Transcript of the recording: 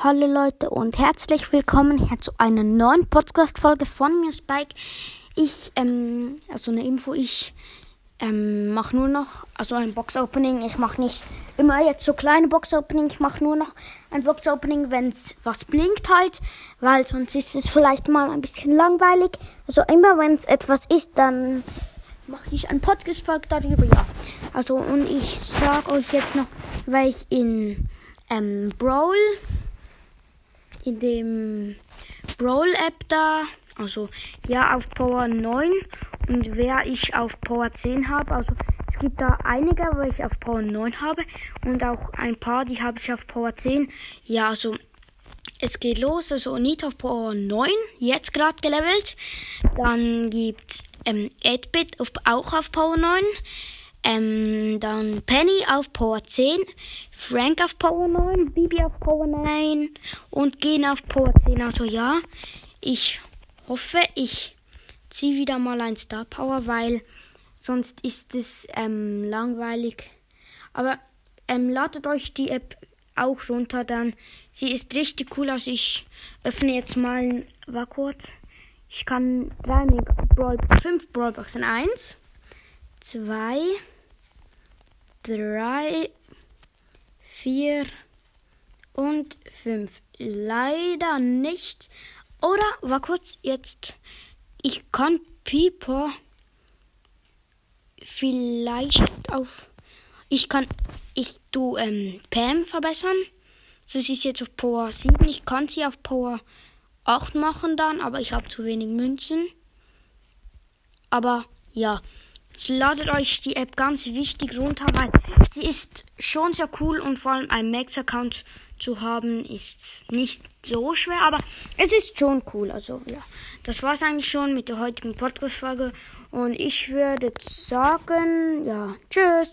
Hallo Leute und herzlich willkommen hier zu einer neuen Podcast-Folge von mir, Spike. Ich, ähm, also eine Info, ich ähm, mache nur noch, also ein Box-Opening. Ich mache nicht immer jetzt so kleine Box-Opening, ich mache nur noch ein Box-Opening, wenn es was blinkt halt, weil sonst ist es vielleicht mal ein bisschen langweilig. Also immer wenn es etwas ist, dann mache ich ein Podcast-Folge darüber, ja. Also und ich sage euch jetzt noch, weil ich in ähm, Brawl in dem Brawl App da, also ja auf Power 9 und wer ich auf Power 10 habe, also es gibt da einige, wo ich auf Power 9 habe und auch ein paar, die habe ich auf Power 10. Ja, also es geht los, also nicht auf Power 9, jetzt gerade gelevelt. Dann gibt's ähm, 8-Bit auch auf Power 9. Ähm, dann Penny auf Power 10, Frank auf Power 9, Bibi auf Power 9 und Gen auf Power 10. Also ja, ich hoffe, ich ziehe wieder mal ein Star Power, weil sonst ist es ähm, langweilig. Aber ähm, ladet euch die App auch runter, dann sie ist richtig cool. Also ich öffne jetzt mal, war kurz. Ich kann drei Brawl, fünf Brawlboxen. Eins, zwei, drei, vier und fünf. Leider nicht. Oder war kurz jetzt. Ich kann Piper vielleicht auf. Ich kann. Ich tu ähm, Pam verbessern. So sie ist jetzt auf Power 7. Ich kann sie auf Power 8 machen dann, aber ich habe zu wenig Münzen. Aber ja, ladet euch die App ganz wichtig runter, weil sie ist schon sehr cool und vor allem ein Max-Account zu haben ist nicht so schwer, aber es ist schon cool. Also ja, das war's eigentlich schon mit der heutigen Podcast-Folge und ich würde sagen, ja, tschüss.